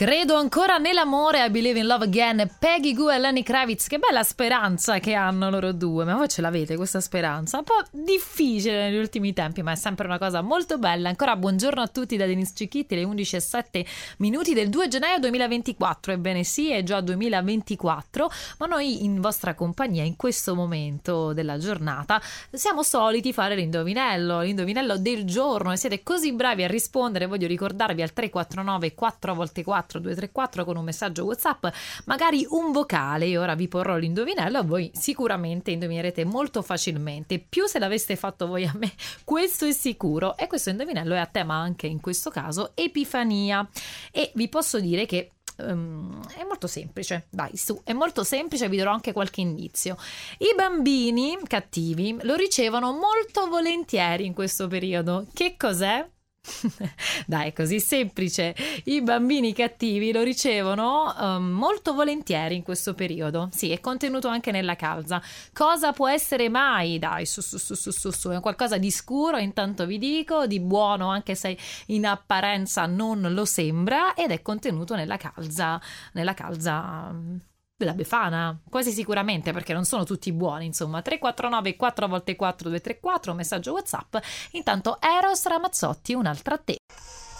Credo ancora nell'amore, I Believe in Love Again, Peggy Goo e Lenny Kravitz. Che bella speranza che hanno loro due. Ma voi ce l'avete questa speranza? Un po' difficile negli ultimi tempi, ma è sempre una cosa molto bella. Ancora buongiorno a tutti da Denise Cicchitti, le 11 e 7 minuti del 2 gennaio 2024. Ebbene sì, è già 2024, ma noi in vostra compagnia in questo momento della giornata siamo soliti fare l'indovinello, l'indovinello del giorno e siete così bravi a rispondere. Voglio ricordarvi al 349 4 volte 4 234 con un messaggio WhatsApp, magari un vocale. Io ora vi porrò l'indovinello, voi sicuramente indovinerete molto facilmente. Più se l'aveste fatto voi a me, questo è sicuro. E questo indovinello è a tema anche in questo caso Epifania. E vi posso dire che Um, è molto semplice, dai, su, è molto semplice, vi darò anche qualche indizio. I bambini cattivi lo ricevono molto volentieri in questo periodo. Che cos'è? Dai, è così semplice. I bambini cattivi lo ricevono um, molto volentieri in questo periodo. Sì, è contenuto anche nella calza. Cosa può essere mai? Dai, su, su, su, su, su, su. È qualcosa di scuro, intanto vi dico, di buono, anche se in apparenza non lo sembra, ed è contenuto nella calza. Nella calza della Befana, quasi sicuramente perché non sono tutti buoni, insomma, 349 4 x 4 234, messaggio WhatsApp. Intanto Eros Ramazzotti, un'altra te.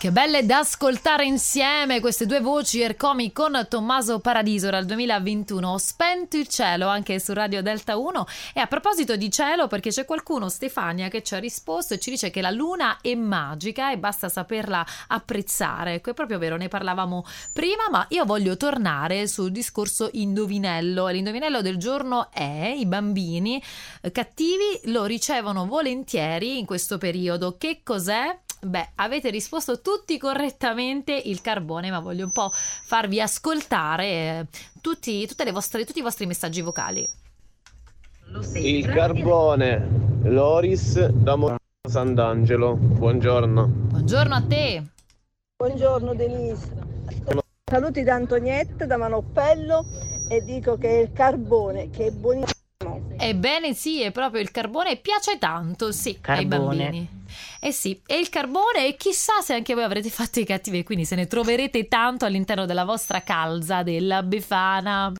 Che belle da ascoltare insieme queste due voci Ercomi con Tommaso Paradiso dal 2021. Ho spento il cielo anche su Radio Delta 1 e a proposito di cielo perché c'è qualcuno, Stefania, che ci ha risposto e ci dice che la luna è magica e basta saperla apprezzare. Ecco, è proprio vero, ne parlavamo prima, ma io voglio tornare sul discorso indovinello. L'indovinello del giorno è i bambini cattivi lo ricevono volentieri in questo periodo. Che cos'è? Beh, avete risposto tutti correttamente il carbone, ma voglio un po' farvi ascoltare eh, tutti, vostre, tutti i vostri messaggi vocali. Il carbone, Loris da Sant'Angelo. Buongiorno. Buongiorno a te. Buongiorno Denise. Saluti da Antonietta da Manoppello e dico che è il carbone che è buonissimo. Ebbene sì, è proprio il carbone, piace tanto, sì, carbone. ai bambini. Eh sì, e il carbone e chissà se anche voi avrete fatto i cattivi, quindi se ne troverete tanto all'interno della vostra calza della Befana.